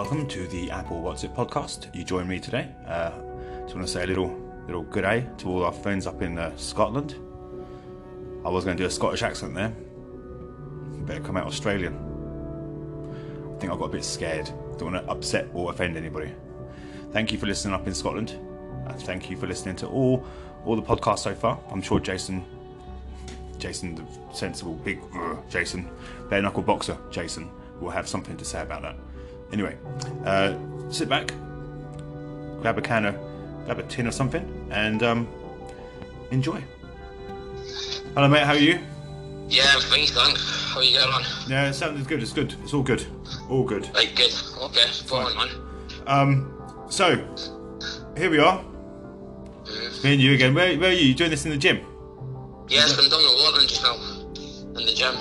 welcome to the Applewotzit podcast. You join me today. Uh, just want to say a little little good day to all our friends up in uh, Scotland. I was going to do a Scottish accent there. Better come out Australian. I think I got a bit scared. Don't want to upset or offend anybody. Thank you for listening up in Scotland. Uh, thank you for listening to all all the podcasts so far. I'm sure Jason, Jason, the sensible big uh, Jason, bare knuckle boxer Jason, will have something to say about that. Anyway, uh, sit back, grab a can of, grab a tin or something, and um, enjoy. Hello, mate. How are you? Yeah, I'm fine, thanks. How are you going on? Yeah, it sounds good. It's good. It's all good. All good. Right, good. Okay, spot on, man. Um, so here we are. It's me and you again. Where, where are you? You doing this in the gym? Yes, I'm doing the watering just now in the gym.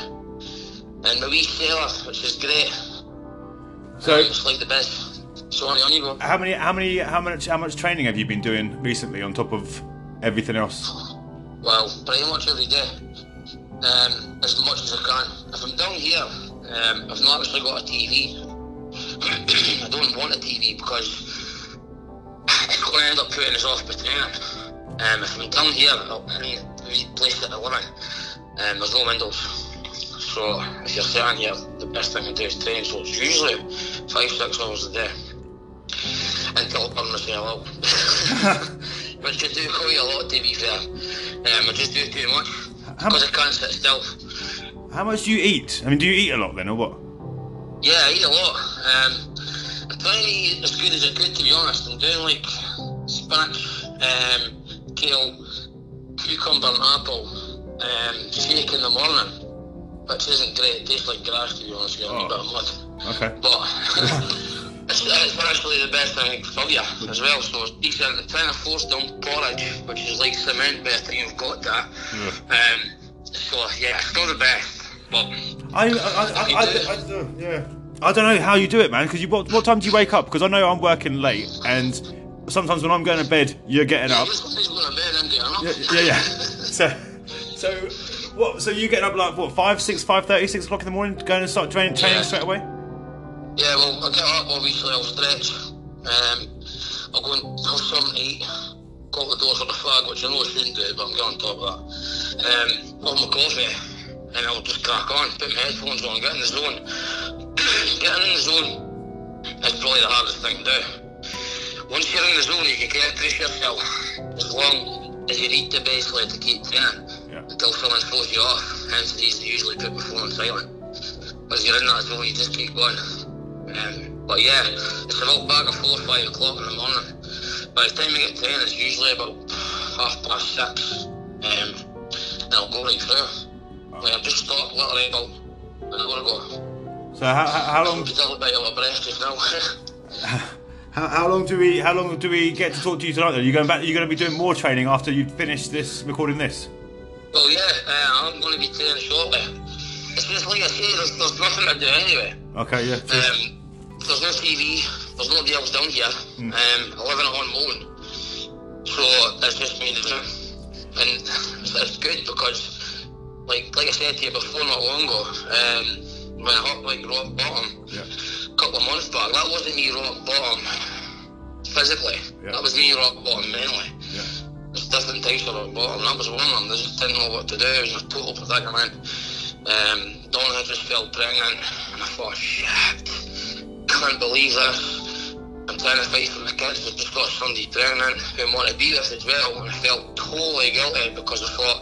And my wee sailor, which is great. So It's like the best. Sorry, on you go. how many, how many, how much, how much training have you been doing recently on top of everything else? Well, pretty much every day. Um, as much as I can. If I'm down here, um, I've not actually got a TV. I don't want a TV because it's going to end up putting us off by training. Um, if I'm down here, the place that I live in, um, there's no windows. So if you're sitting here, the best thing to do is train. So it's usually five, six hours a day until I burn myself out. Which I do quite a lot, to be fair. Um, I just do too much How because I can't sit still. How much do you eat? I mean, do you eat a lot then, or what? Yeah, I eat a lot. Um, I'm trying to eat as good as I could, to be honest. I'm doing like spinach, um, kale, cucumber, and apple um, shake in the morning, which isn't great. It tastes like grass, to be honest with you, a Oh. bit of mud. Okay. But it's, it's actually the best thing for you as well. So it's decent. I'm trying to force down porridge, which is like cement, but I think you've got that. Yeah. Um, so yeah, it's not the best. But I, I, I, I, I, yeah. I don't know how you do it, man. Because you, what, what time do you wake up? Because I know I'm working late, and sometimes when I'm going to bed, you're getting yeah, up. just somebody's going to bed, getting up. Yeah, yeah, yeah. So, so what? So you getting up like what? Five, six, five thirty, six o'clock in the morning, going and start training, training Yeah. straight away. Yeah, well, I get up, obviously, I'll stretch. Um, I'll go and have something to eat. Go out the doors for the flag, which I know I shouldn't do, but I'm going on top of that. Um, have my coffee, and I'll just crack on, put my headphones on, get in the zone. Getting in the zone is probably the hardest thing to do. Once you're in the zone, you can get push yourself as long as you need to basically to keep training Yeah. until someone throws you off. Hence, I usually put my phone on silent. As you're in that zone, you just keep going. Um, but yeah, it's about back at four, five o'clock in the morning. By the time I get training, it's usually about half past six. Um, and I'll go right through. Like I've just stopped literally about an hour ago. So how, how, how long? I'm still a bit out of breath just now. How, how long do we? How long do we get to talk to you tonight? Then you going back? You're going to be doing more training after you finish this recording this. well, yeah, uh, I'm going to be training shortly. It's just like I say, there's, there's nothing to do anyway. Okay, yeah. Um, there's no TV, there's nobody else down here. Um, I live in a on loan, so it's just me and the gym, and it's, good because, like like I said to you before, not long ago, um, when I hit like rock bottom, yeah. a couple of months back, that wasn't me rock bottom physically. Yeah. That was me rock bottom mentally. Yeah. There's different types of rock bottom. That was one of them. They just didn't know what to do. It was a total predicament. Um, Donna just fell pregnant, and I thought, shit, can't believe this. I'm trying to fight for my kids. I've just got somebody pregnant who want to be with as well, and I felt totally guilty because I thought,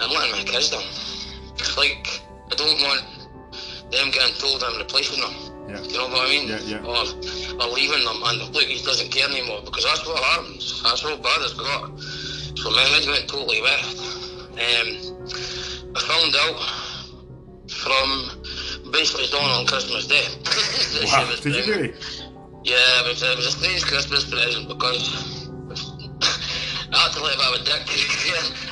I'm letting my kids down. It's like I don't want them getting told I'm replacing them. Yeah. You know what I mean? Yeah, yeah. Or, or leaving them and look, he doesn't care anymore because that's what happens. That's how bad it's got. So my head went totally west. Um, I found out from basically Dawn on Christmas Day. Wow. Did you really? Yeah, it was, uh, it was a strange Christmas present because I had to bit of a dick.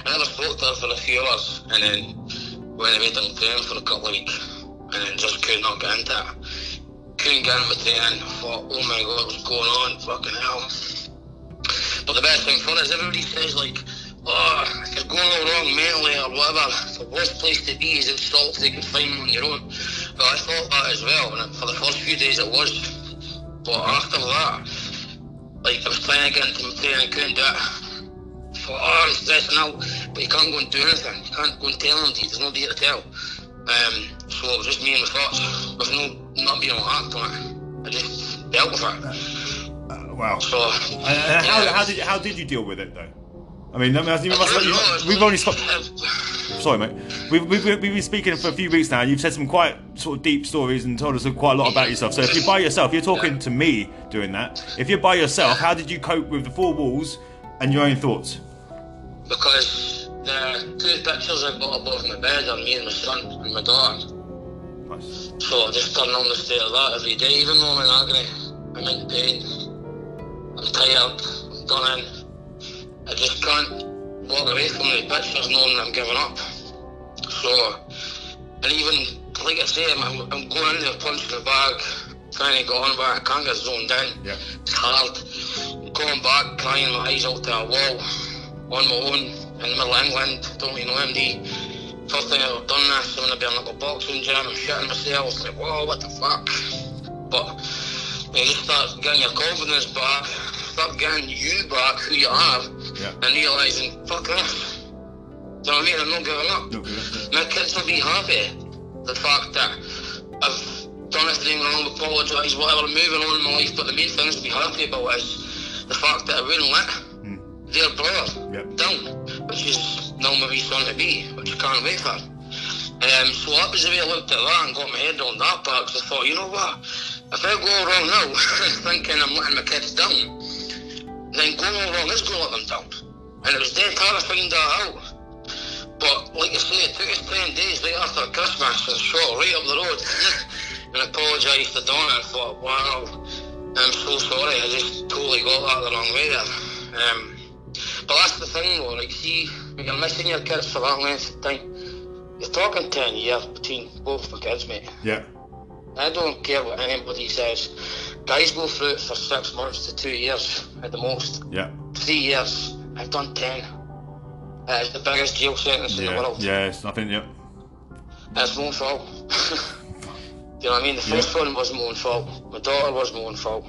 I never spoke to her for a few hours and then went and made them training for a couple of weeks and then just could not get into it. Couldn't get into training. I thought, oh my god, what's going on? Fucking hell. But the best thing for it is everybody says like, oh, if you're going all wrong mentally or whatever, the worst place to be is in salt they can find on your own. But I thought that as well, and for the first few days it was. But after that, like I was trying to get into my training, couldn't do it. Thought, oh, I'm stressing out, but you can't go and do anything. You can't go and tell anybody. There's nobody to tell. Um, so it was just me and my thoughts. There's no not being able to act on it. I just dealt with it. Uh, wow. So Uh, how, yeah. how did how did you deal with it though? I mean, I mean, you I must, you- we've only spoken. Sorry, mate. We've, we've, we've been speaking for a few weeks now. You've said some quite sort of deep stories and told us quite a lot about yourself. So if you're by yourself, you're talking to me doing that. If you're by yourself, how did you cope with the four walls and your own thoughts? because the two pictures I've got above my bed are me and my son and my daughter. Nice. So I just turn on the state of that every day, even though I'm in agony, I'm in pain, I'm tired, I'm done in. I just can't walk away from the pictures knowing that I'm giving up. So, and even, like I say, I'm, I'm, going in there punching the bag, trying to get on, but I can't get zoned in. Yeah. It's hard. Going back, crying my eyes out to a wall, on my own, in the middle of England, don't really know MD. First thing I've ever done this, I'm gonna be in like a boxing gym, I'm shitting myself, like, whoa, what the fuck? But you just start getting your confidence back, start getting you back, who you are, Yeah. and realising, fuck this. Do you know what I mean? I'm not giving up. Look, My kids will be happy. The fact that I've done everything wrong, apologise, whatever, I'm moving on in my life, but the main thing to be happy about is the fact that I wouldn't let their brother Yep. down, which is now my wee son to be, which I can't wait for. Um, so that was the way I looked at that and got my head on that part, 'cause I thought, you know what, if I go wrong now, thinking I'm letting my kids down, then going all wrong is going to let them down. And it was dead hard to find that out. But like I say, it took us 10 days right after Christmas and shot right up the road and apologised to Donna and thought, wow, I'm so sorry, I just totally got that the wrong way there. Um, but that's the thing though, like see, when you're missing your kids for that length of time, you're talking 10 years between both my kids, mate. yeah. I don't care what anybody says. Guys go through it for six months to two years at the most. Yeah. Three years, I've done 10. Uh, it's the biggest jail sentence in the world. Yeah. It's nothing. Yep. It's my own fault. Do you know what I mean? The first one wasn't my own fault. My daughter was my own fault.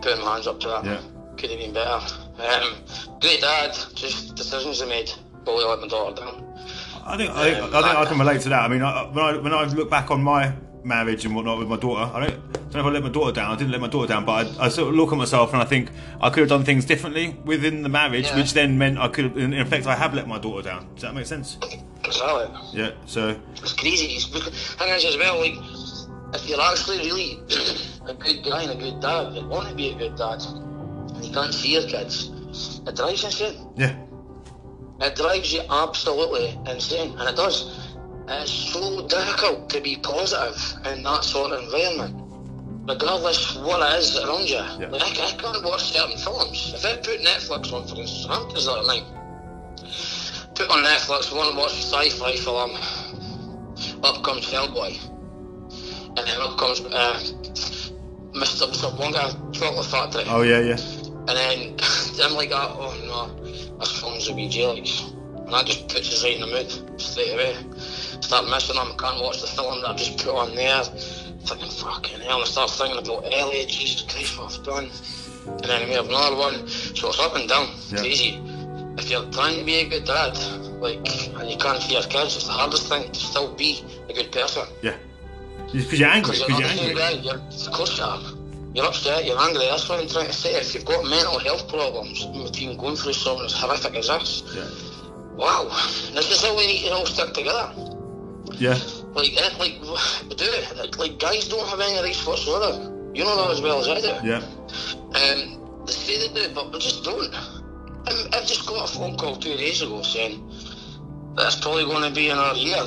Putting my hands up to that. Yeah. Could have been better. Um, great dad, just decisions I made. Probably let my daughter down. I think I, think- I think I can relate to that. I mean, I, when I when I look back on my marriage and whatnot with my daughter, I don't, I don't know if I let my daughter down. I didn't let my daughter down, but I, I sort of look at myself and I think I could have done things differently within the marriage, Yeah. which then meant I could, have, in effect, I have let my daughter down. Does that make sense? Exactly. Yeah. So It's crazy. It's because, thing is as well, like, if you're actually really a good guy and a good dad, you want to be a good dad, and you can't see your kids, it drives you insane. yeah, It drives you absolutely insane, and it does. It's so difficult to be positive in that sort of environment, regardless what it is around you. Yeah. Like, I, I can't watch certain films. If I put Netflix on, for instance, I'm because that night, put on Netflix, want to watch a sci-fi film. Up comes Hellboy, and then up comes uh, Mr. Mr. Wonka Chocolate Factory. oh yeah, yeah, And then I'm like, oh no, this film's a wee jellies. And that just puts us right in the mood straight away. Start missing them, can't watch the film that I just put on there. Thinking, fucking hell, and I start thinking about Elliot, Jesus Christ, what I've done. And then we have another one. So it's up and down, Yeah. crazy. If you're trying to be a good dad, like, and you can't see your kids, it's the hardest thing to still be a good person. yeah. Because you're angry. Because you're angry. guy. You're, of course you are. You're upset, you're angry. That's what I'm trying to say. If you've got mental health problems between going through something as horrific as this, Yeah, wow, this is how we need to all stick together. Yeah, Like, eh, like, it. Like, guys don't have any rights whatsoever. You know that as well as I do. yeah, Um, they say they do, but we just don't. I'm, I've just got a phone call two days ago saying that's probably going to be another year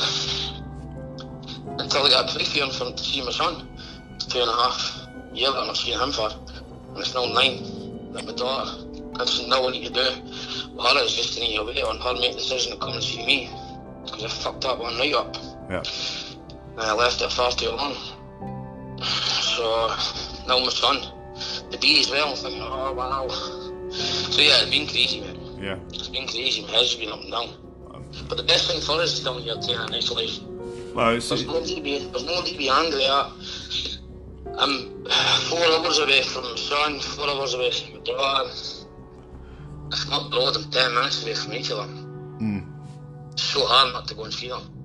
until I get a pre-film for him to see my son. It's two and a half year that I'm not seeing him for, and it's now nine. Like my daughter, I just know what I to do. Well, her is just to need to wait on her make the decision to come and see me because I fucked up one night up yeah. and I left it far too long. So now my son, the bee as well, I'm thinking, oh wow. So yeah, it's been crazy, man. yeah. It's been crazy. My head's been up and down. But the best thing for us is still here taking in isolation. Well, it's, There's no need to be, there's no need to be angry at. I'm four hours away from my son, four hours away from my daughter. If not road, I'm ten minutes away from each of them. Mm. It's so hard not to go and see them.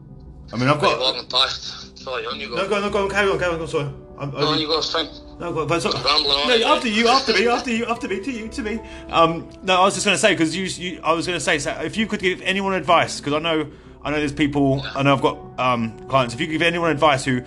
I mean, I've got. walking past, sorry, on you go. No, go on, no, go on, carry on, carry on. I'm sorry. I'm, No, on you go, it's fine. No, but, but so, on. no, after you, after me, after you, after me, to you, to me. Um, no, I was just going to say because you, you, I was going to say, so if you could give anyone advice, because I know, I know there's people, I know I've got um, clients. If you could give anyone advice who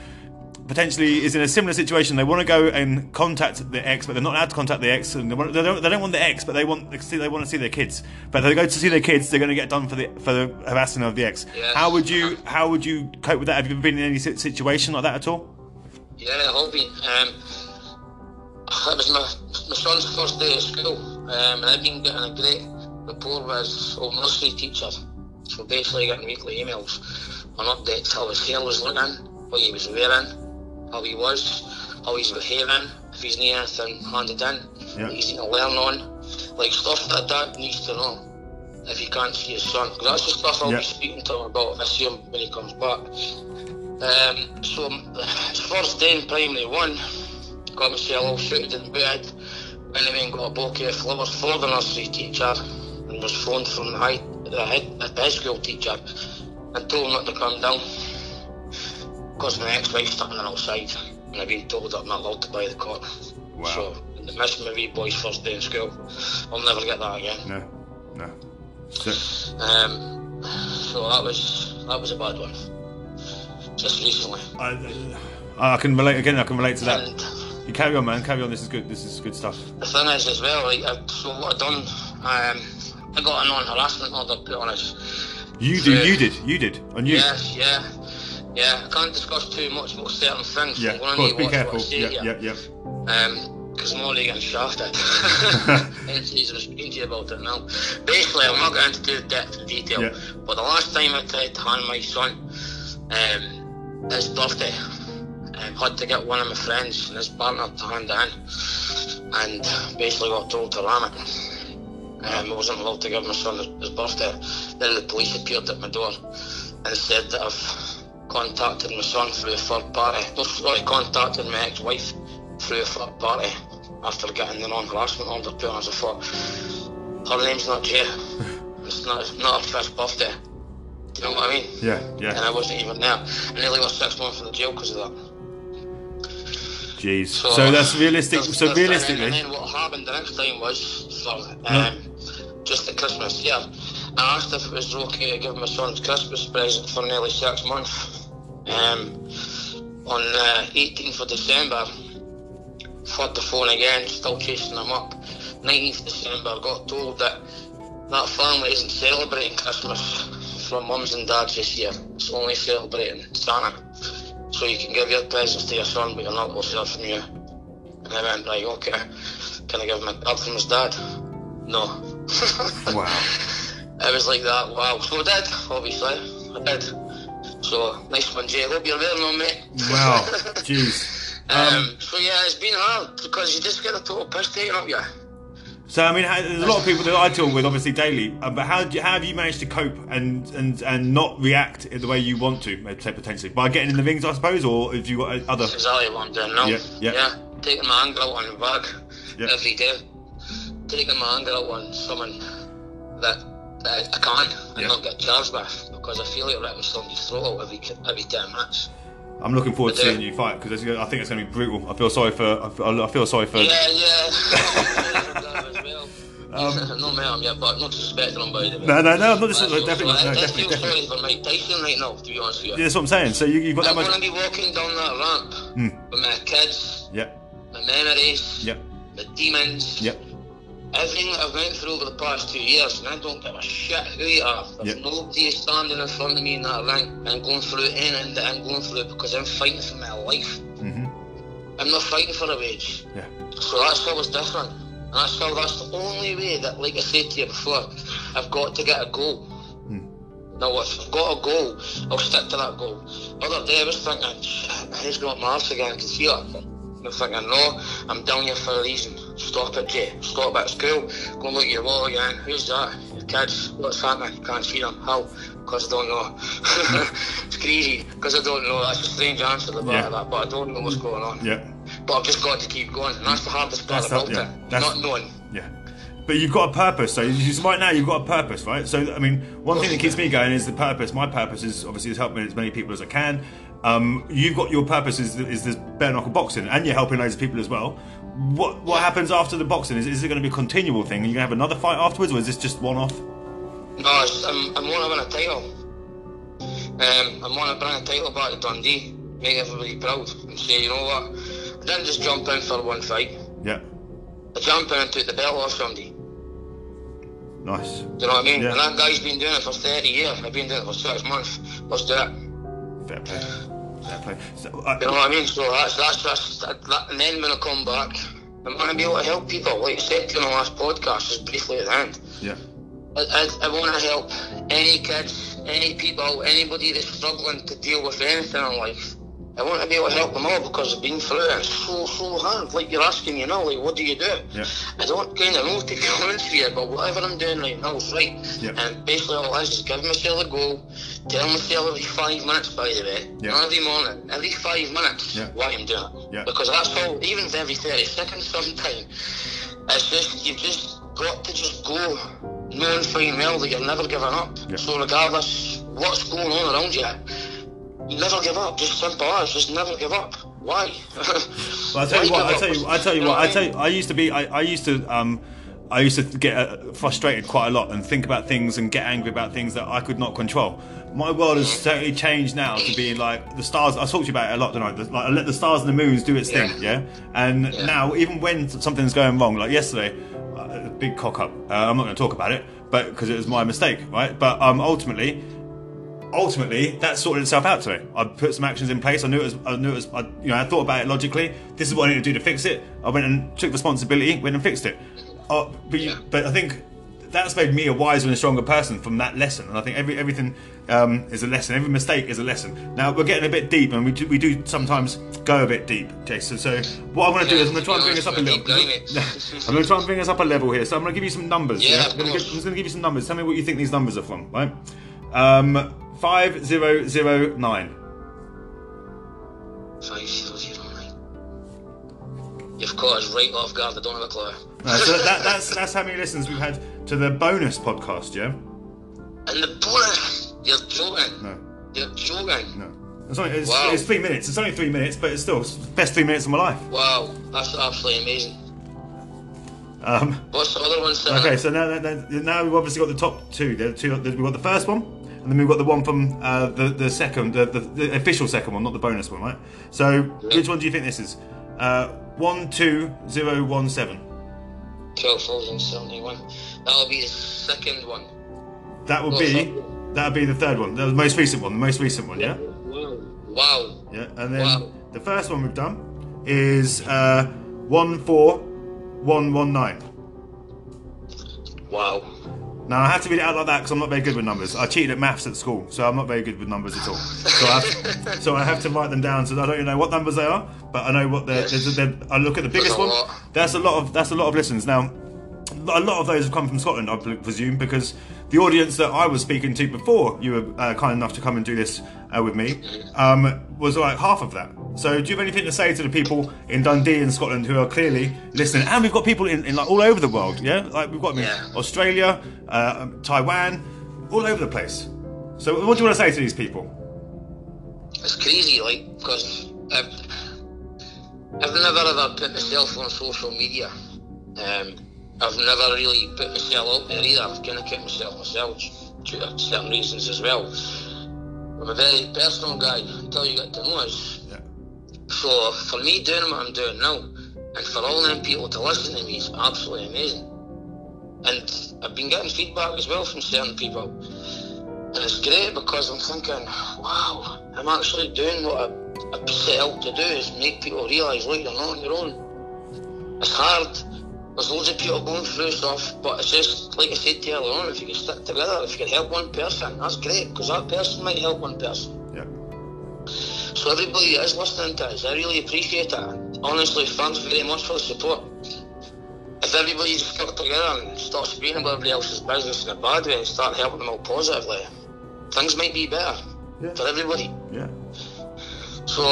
potentially is in a similar situation, they want to go and contact the ex, but they're not allowed to contact the ex, and they, want, they don't, they don't want the ex, but they want, they, see, they want to see their kids. But if they go to see their kids, they're going to get done for the for the harassing of the ex. Yes. How would you, how would you cope with that? Have you been in any situation like that at all? Yeah, hobby. Um, it was my, my son's first day at school, um, and I've been getting a great rapport with his old nursery teacher. So basically, getting weekly emails on updates how his hair was looking, what he was wearing, how he was, how he's behaving, if he's near anything handed in, Yeah. he's need to learn on, like stuff that dad needs to know if he can't see his son. 'Cause that's the stuff I'll Yeah. be speaking to him about if I see him when he comes back. Um, so his first day in primary one, got myself all suited in bed, went away and got a bouquet of flowers for the nursery teacher, and was phoned from the high, the head, the high school teacher, and told him not to come down, because my ex-wife's standing outside, and I've been told that I'm not allowed to buy the car. Wow. So, I missed my wee boy's first day in school. I'll never get that again. No, no. So, Um, so that was that was a bad one. Just recently. I, I can relate again. I can relate to that. And You carry on, man. Carry on. This is good. This is good stuff. the thing is as well, like I, so what I done, um, I got a non-harassment order put on us. You do. Yeah. You did. You did. On you. Yes, yeah, yeah. I can't discuss too much about certain things. Yeah. I'm Of course. Be to watch careful. I Yeah. Yeah. Yeah. Um, because I'm already getting shafted. Hence the reason speaking to you about it now. Basically, I'm not going into depth and detail, Yeah. but the last time I tried to hand my son um, his birthday, um, had to get one of my friends and his partner to hand it in, and basically got told to ram it. Um, I wasn't allowed to give my son his, his birthday. Then the police appeared at my door and said that I've contacted my son through a third party. No, sorry, contacted my ex-wife through a third party after getting the non-harassment order put on us. I thought, her name's not Jay. It's not, it's not her first birthday. Do you know what I mean? Yeah. Yeah. And I wasn't even there. I nearly got six months in the jail because of that. Jeez. So that's realistic. that's- So that's- and then- realistically. And then what happened the next time was for um, just at Christmas. Yeah, I asked if it was okay to give my son's Christmas present for nearly six months. Um, on uh, 18th of December, had the phone again, still chasing him up. 19th December, got told that that family isn't celebrating Christmas for mums and dads this year. It's only celebrating Santa. So you can give your presents to your son, but you're not going to hear from you. And I went, right, okay. Can I give him a from his dad? No. Wow. I was like that, wow. So I did, obviously. I did. So, nice one, Jay. Hope you're on, mate. Wow. Jeez. um, Um, so, yeah, it's been hard because you just get a total piss taken up you. so I mean, there's a lot of people that I talk with, obviously daily. Uh, but how, you, how have you managed to cope and, and, and not react in the way you want to, say potentially by getting in the rings, I suppose, or have you got uh, other? That's exactly what I'm doing now. Yeah, yeah. taking my anger out on the bag Yeah. every day. Taking my anger out on someone that, that I can't and Yeah. not get charged with because I feel it like ripping somebody's throat every, every 10 minutes. I'm looking forward to I do. seeing you fight because I think it's going to be brutal. I feel sorry for. I feel, sorry for. Yeah, yeah. well. Um, no, mate, I'm yet, but not disrespecting him by the way. No, no, no, I'm not I feel definitely, no, I definitely, feel definitely. sorry for Mike Tyson right now, to be honest with you. Yeah, that's what I'm saying. So you, you've got that much. I'm going to be walking down that ramp Mm. with my kids, Yep, my memories, yep, my demons, yep. Everything that I've went through over the past two years, and I don't give a shit who you are. There's Yep. nobody standing in front of me in that ring and going through anything that I'm going through because I'm fighting for my life. hmm I'm not fighting for a wage. Yeah. So that's always different. And that's how that's the only way that, like I said to you before, I've got to get a goal. Hmm. Now, if I've got a goal, I'll stick to that goal. The other day I was thinking, shit, he's got Mars again, I can see it. I'm thinking, no, I'm down here for a reason. Stop it, Jay. Stop at school. Go and look at your wall again. Who's that? Your kids. What's happening? Can't see them. How? Because I don't know. it's crazy. Because I don't know. That's a strange answer about Yeah. that, but I don't know what's going on. Yep. but I've just got to keep going, and that's the hardest part That's about the- yeah, it. that's- Not knowing. Yeah. But you've got a purpose. So you, right now you've got a purpose, right? So I mean, one thing that keeps me going is the purpose. My purpose is obviously is helping as many people as I can. Um, you've got your purpose is, is this bare knuckle boxing, and you're helping loads of people as well. What what happens after the boxing? Is, is it going to be a continual thing? Are you going to have another fight afterwards, or is this just one off? No, it's, I'm, I'm want to win a title. Um, I want to bring a title back to Dundee, make everybody proud, and say, you know what? I didn't just jump in for one fight. Yeah. I jumped in and took the belt off somebody. Nice. Do you know what I mean? Yeah. And that guy's been doing it for 30 years. I've been doing it for six months. Let's do it. Fair play. Fair play. So, uh, You know what I mean? So that's that's that's that, that, and then when I come back, I'm going to be able to help people. Like I said in the last podcast, just briefly at the end. yeah. I, I, I want to help any kids, any people, anybody that's struggling to deal with anything in life. I want to be able to help them all because I've been through it. It's so, so hard. Like you're asking, you know, like, what do you do? Yeah. I don't kind of know, to be honest with you, but whatever I'm doing right now is right. Yeah. And basically all it is is give myself a goal, tell myself every five minutes, by the way, Yeah. not every morning, every five minutes, Yeah. why I'm doing it. Yeah. Because that's all, even every 30 seconds sometimes, it's just, you've just got to just go knowing fine well that you're never giving up. Yeah. So regardless what's going on around you, you never give up. Just simple as, just never give up. Why? Well, I tell you what. I tell you. I tell you what. I tell you. I used to be. I, I used to. Um, I used to get uh, frustrated quite a lot and think about things and get angry about things that I could not control. My world has totally changed now to being like the stars. I talked to you about it a lot tonight. Like, I let the stars and the moons do its thing. Yeah. And Yeah. now, even when something's going wrong, like yesterday, uh, a big cock up. Uh, I'm not going to talk about it, but because it was my mistake, right? But um, ultimately, ultimately that sorted itself out to today. I put some actions in place. I knew it was. I knew it was. I, you know, I thought about it logically. This is what I need to do to fix it. I went and took responsibility. Went and fixed it. Uh, but you, Yeah. but I think that's made me a wiser and a stronger person from that lesson. And I think every everything um, is a lesson. Every mistake is a lesson. Now we're getting a bit deep, and we do, we do sometimes go a bit deep, Jason. So what I'm going to do is I'm going to try and bring us up a little. I'm going to try and bring us up a level here. So I'm going to give you some numbers. Yeah, I'm going to give. I'm just going to give you some numbers. Tell me what you think these numbers are from. Right. Um, five zero zero nine. Five zero zero nine. You've caught us right off guard. I don't have a clue. Uh, so that, that's that's how many listens we've had to the bonus podcast. Yeah. and the bonus, you're joking. No. You're joking. No. It's only it's, Wow. it's three minutes. It's only three minutes, but it's still it's the best three minutes of my life. Wow, that's absolutely amazing. Um, What's the other one saying? okay, so now, now, now we've obviously got the top two. The two we've got the first one, and then we've got the one from uh, the the second, the, the, the official second one, not the bonus one, right? So which one do you think this is? Uh, one two zero one seven. 12,071. That'll be the second one. That would Oh, be that would be the third one, the most recent one, the most recent one, yeah. Wow. Wow. Yeah, and then Wow. the first one we've done is uh, one four one one nine. Wow. Now I have to read it out like that because I'm not very good with numbers. I cheated at maths at school, so I'm not very good with numbers at all. So I have, so I have to write them down. So I don't even know what numbers they are, but I know what they're. Yes. they're- they're- I look at the biggest a one. lot. That's a lot of that's a lot of listens. Now, a lot of those have come from Scotland, I presume, because the audience that I was speaking to before you were uh, kind enough to come and do this uh, with me um, was like half of that. So, do you have anything to say to the people in Dundee and Scotland who are clearly listening? And we've got people in, in like all over the world, yeah. Like we've got in Yeah. Australia, uh, Taiwan, all over the place. So, what do you want to say to these people? It's crazy, like, because I've, I've never ever put myself on social media. Um, I've never really put myself out there either. I've kind of kept myself myself due to certain reasons as well. I'm a very personal guy until you get to know us. Yeah. So for me doing what I'm doing now, and for all them people to listen to me is absolutely amazing. And I've been getting feedback as well from certain people. And it's great because I'm thinking, wow, I'm actually doing what I, I set out to do is make people realise, look, you're not on your own. It's hard. There's loads of people going through stuff, but it's just, like I said to you earlier on, if you can stick together, if you can help one person, that's great, because that person might help one person. Yeah. So everybody that is listening to us, I really appreciate it. Honestly, thanks very much for the support. If everybody just got together and start speaking about everybody else's business in a bad way and start helping them out positively, things might be better Yeah. for everybody. Yeah. So,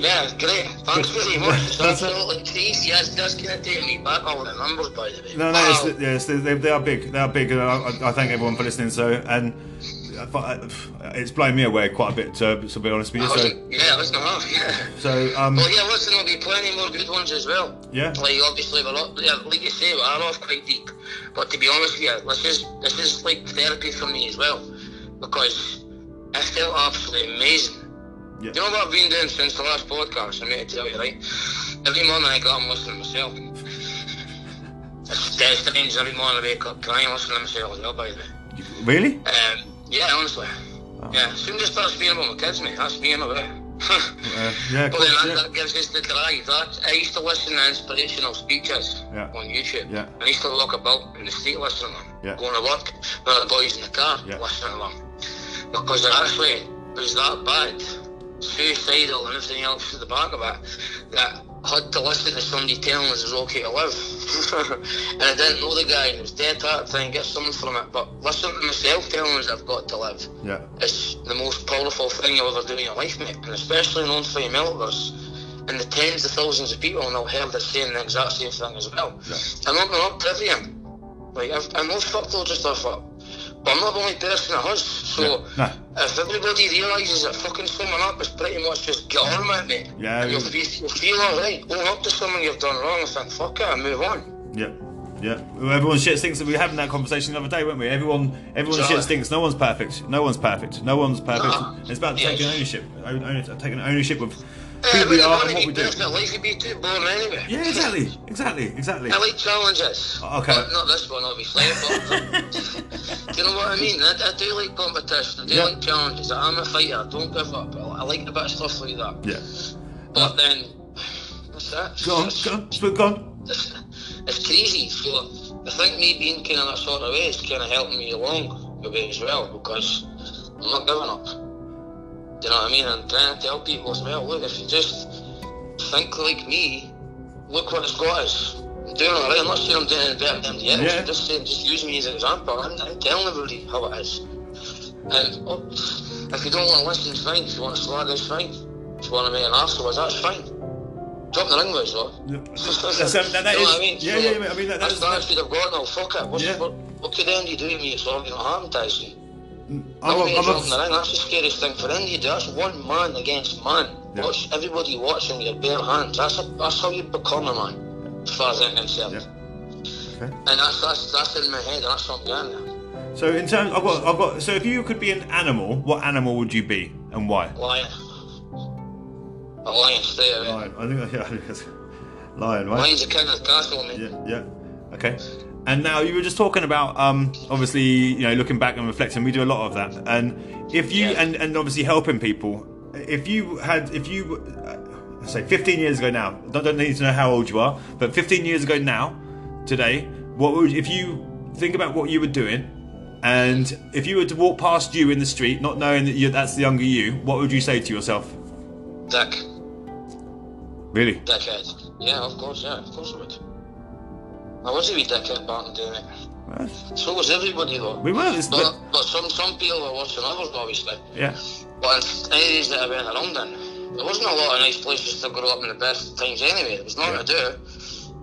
Yeah, great. Thanks very much. It's That's absolutely crazy. That's, that's going to take me back all the numbers, by the way. No, no, Wow. it's, yes, they, they are big. They are big, I, I- I thank everyone for listening. So, and it's blown me away quite a bit, to, to be honest with you. I So, yeah, listen enough. Yeah. so um, Well, yeah, listen, there'll be plenty more good ones as well. Yeah. Like, obviously, we're not, yeah, like you say, we are off quite deep. But to be honest with you, this is, this is like therapy for me as well. Because I felt absolutely amazing. Yeah. You know what I've been doing since the last podcast? I'm going to tell you, right? Every morning I get up and listen to myself. It's dead strange. Every morning I wake up crying, listening to myself as well, by the way. really, Um, yeah, honestly. Yeah, as soon as I start speaking about my kids, mate, that's me in a way. uh, yeah, But course, then that, yeah. that gives us the drive. That I used to listen to inspirational speeches Yeah. on YouTube. Yeah. I used to walk about in the street listening to them. Yeah. Going to work, with the boys in the car Yeah. listening to them. Because it actually was that bad, suicidal and everything else at the back of it, that I had to listen to somebody telling us it was okay to live. and I didn't know the guy and it was dead hard thing, get something from it. But listening to myself telling us I've got to live yeah, it's the most powerful thing you'll ever do in your life, mate. And especially known for your militars and the tens of thousands of people now heard us saying the exact same thing as well. Yeah. I'm not, I'm not privy. Like, I've, I know fuck loads of stuff up. But I'm not the only person that has. So, Yeah. No. if everybody realises that fucking summing up is pretty much just get on with it, mate. Yeah, And you'll, be, you'll feel alright. Own up to something you've done wrong and think, fuck it, and move on. yeah. Yeah, everyone shit stinks. That we were having that conversation the other day, weren't we? Everyone, everyone shit stinks. No one's perfect. No one's perfect. No one's perfect. No. It's about taking ownership. Own, own, taking ownership of Uh, who we wouldn't are and what we do. perfect. Life would be too boring anyway. Yeah, exactly, exactly, exactly. I like challenges. Okay. But not this one, obviously. But do you know what I mean? I, I do like competition. I do Yeah. like challenges. I'm a fighter. I don't give up. I, like a bit of stuff like that. Yeah. But then, what's that? Go on, go on, go on. It's, it's crazy. So I think me being kind of that sort of way is kind of helping me along the way as well because I'm not giving up. Do you know what I mean? And trying to tell people as well, look, if you just think like me, look what it's got us. I'm doing alright. I'm not saying I'm doing any better than the. Yeah. I'm just saying, just use me as an example. I'm, I'm telling everybody how it is. And oh, if you don't want to listen, fine. If you want to slag, it's fine. If you want to make an afterwards, that's fine. Drop the ring, boys, though. That's, um, that, that You know is, what I mean? yeah, So, yeah, yeah, I mean, that, that's that's, the attitude I've got now. Fuck it. What's, Yeah. what, what could Andy do to me? It's all going to happen, Tyson. I'm, Nobody I'm, jumping I'm, around. That's the scariest thing for India. That's one man against man. Yeah. Watch everybody watching your bare hands. That's a, that's how you become a man, as far as I'm concerned. Yeah. Okay. And that's that's that's in my head. That's what I'm. So in terms, I've got, I've got. So if you could be an animal, what animal would you be, and why? Lion. A lion straight away. Lion. I think, yeah, I think that's lion, right? Lion's the king of the castle, mate. Yeah, yeah. Okay. And now you were just talking about, um, obviously, you know, looking back and reflecting. We do a lot of that, and if you Yeah. and and obviously helping people. If you had, if you, uh, say, 15 years ago now. Don't, don't need to know how old you are, but 15 years ago now, today, what would if you think about what you were doing, and if you were to walk past you in the street, not knowing that you, that's the younger you, what would you say to yourself? Dick. Really? Dickhead. Yeah, of course, yeah, of course I would. I was a wee dickhead back in day, mate. So was everybody, though. We were. It's, But, but some, some people were worse than others, obviously. yeah. But in areas that I went around in, there wasn't a lot of nice places to grow up in the best times anyway. There was nothing to do.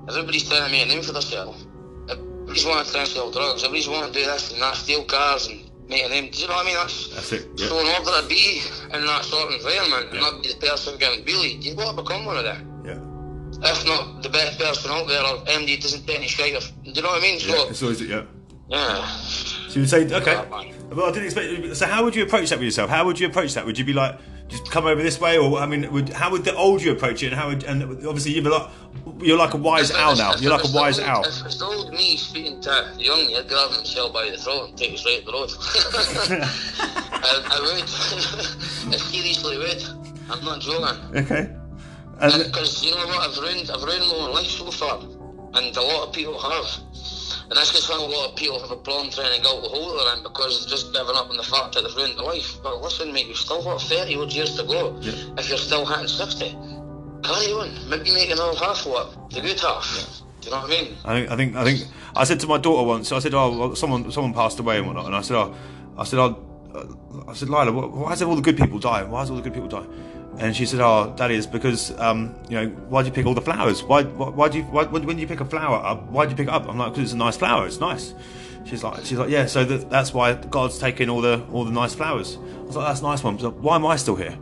Everybody's trying to make a name for themselves. Everybody's wanting to sell drugs. Everybody's wanting to do this and that, steal cars and make a name. Do you know what I mean? That's, That's it. Yeah. So in order to be in that sort of environment and not be the person getting bullied, you've got to become one of them. If not the best person out there, or MD doesn't take any shit of. Do you know what I mean? So, Yeah. It's always yeah. yeah. So you would say, okay. Yeah. Well, I didn't expect. So, how would you approach that with yourself? How would you approach that? Would you be like, just come over this way, or I mean, would how would the old you approach it? And how would and obviously you're like you're like a wise If- owl if- now. if You're like a wise old- owl. If it's the old me speaking to the young me, I'd grab himself by the throat and take us right up the road. I, I would. I seriously would. I'm not joking. Okay. And Because you know what, I've ruined, I've ruined my life so far, and a lot of people have. And that's just why a lot of people have a problem trying to get out the hole they're in because they've just given up on the fact that they've ruined their life. But listen, mate, you've still got 30 odd years to go. Yeah. If you're still hitting 60, carry on. Maybe make another half what? The good half. Do you know what I mean? I think I think I think I said to my daughter once. I said, "Oh, well, someone someone passed away and whatnot," and I said, "Oh, I said, oh, uh, I said, Lila, wh- why does all the good people die? Why does all the good people die?" And she said, "Oh, that is because um, you know why do you pick all the flowers? Why why, why do you why, when, when you pick a flower up? Why do you pick it up?" I'm like, "Because it's a nice flower. It's nice." She's like, she's like, "Yeah, so that, that's why God's taking all the all the nice flowers." I was like, "That's a nice one." Like, why am I still here?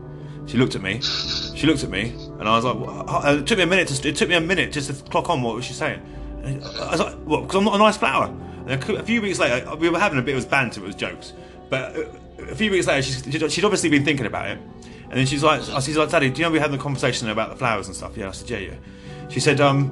She looked at me. She looked at me, and I was like, well, "It took me a minute to it took me a minute just to clock on what was she saying." And I was like, "What? Because I'm not a nice flower." And a few weeks later, we were having a bit of banter. It was jokes, but a few weeks later, she's, she'd obviously been thinking about it. And then she's like, she's like, Daddy, do you know we had the conversation about the flowers and stuff? Yeah, I said, yeah, yeah. She said, um,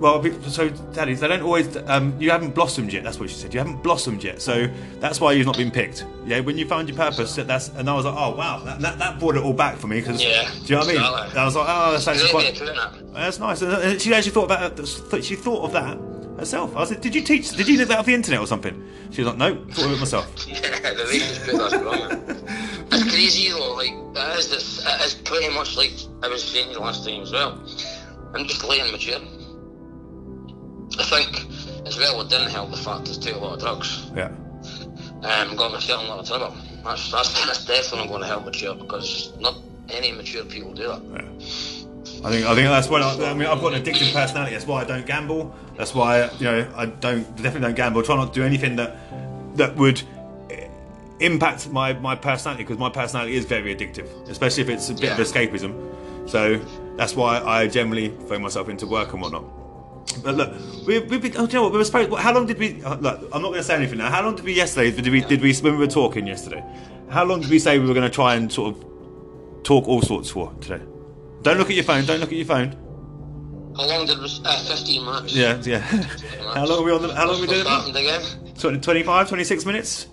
well, so Daddy, they don't always, um, you haven't blossomed yet. That's what she said. You haven't blossomed yet, so that's why you've not been picked. Yeah, when you found your purpose, that's, and I was like, oh wow, that, that, that brought it all back for me because, Yeah, do you know what I mean? exactly. I was like, oh, that's actually quite, of putting it. that's nice. And she actually thought about. She thought of that herself. I said, did you teach? Did you know that off the internet or something? She was like, no, thought of it myself. Yeah, the way put that's brilliant. It's crazy though, like it is is pretty much like I was saying last time as well. I'm just laying mature. I think as well it didn't help the fact I took a lot of drugs. Yeah. Um got myself in a lot of trouble. That's that's, that's definitely going to help mature because not any mature people do that. Yeah. I think I think that's why I, I mean I've got an addictive personality. That's why I don't gamble. That's why you know I don't definitely don't gamble. I try not to do anything that that would impact my my personality because my personality is very addictive, especially if it's a bit of escapism. So that's why I generally throw myself into work and whatnot. But look, we, we've been. Oh, you know what? We were supposed. How long did we? uh, Look, I'm not going to say anything now. How long did we yesterday? Did we? Did we? When we were talking yesterday, how long did we say we were going to try and sort of talk all sorts for today? Don't look at your phone. Don't look at your phone. How long did we? Uh, Fifteen minutes. Yeah, yeah. how long are we on? The, how long are we doing? happened again? 20, 25, 26 minutes.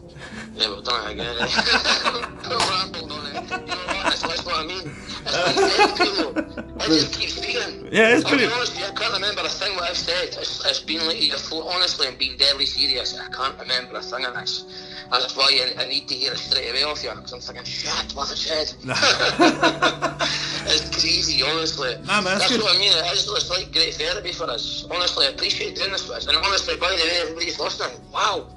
Yeah, we've done it again. Eh? Rambled on it. You know what? That's, that's what I mean. It's been though. I just keep speaking. Yeah, it's brilliant. honest, I can't remember a thing what I've said. It's, it's been like, I thought, honestly, I'm being deadly serious. I can't remember a thing of this. And that's why I, I need to hear it straight away off you. Because I'm thinking, shit, what I said? it's honestly. Man, it's that's what I mean. It is, it's like great therapy for us. Honestly, I appreciate doing this with us. And honestly, by the way, everybody's listening, wow.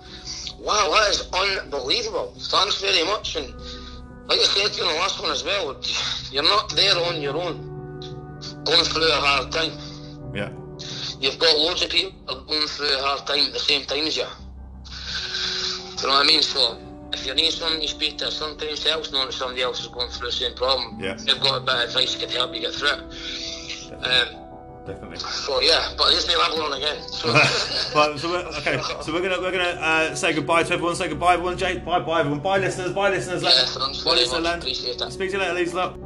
Wow, that is unbelievable. Thanks very much. And like I said to you in the last one as well, you're not there on your own, going through a hard time. Yeah. You've got loads of people going through a hard time at the same time as you. Do you know what I mean? So if you need someone to speak to, sometimes helps knowing that somebody else is going through the same problem. Yeah. You've got a bit of advice that can help you get through it. Um, Definitely. so yeah, but here's me rambling again. So, Right, so we're, okay, so we're gonna we're gonna uh, say goodbye to everyone. Say goodbye, everyone. Jake, bye, bye, everyone. Bye, listeners. Bye, listeners. Yeah, Bye, very listener much. land. Appreciate it. Speak to you later, ladies. Lot.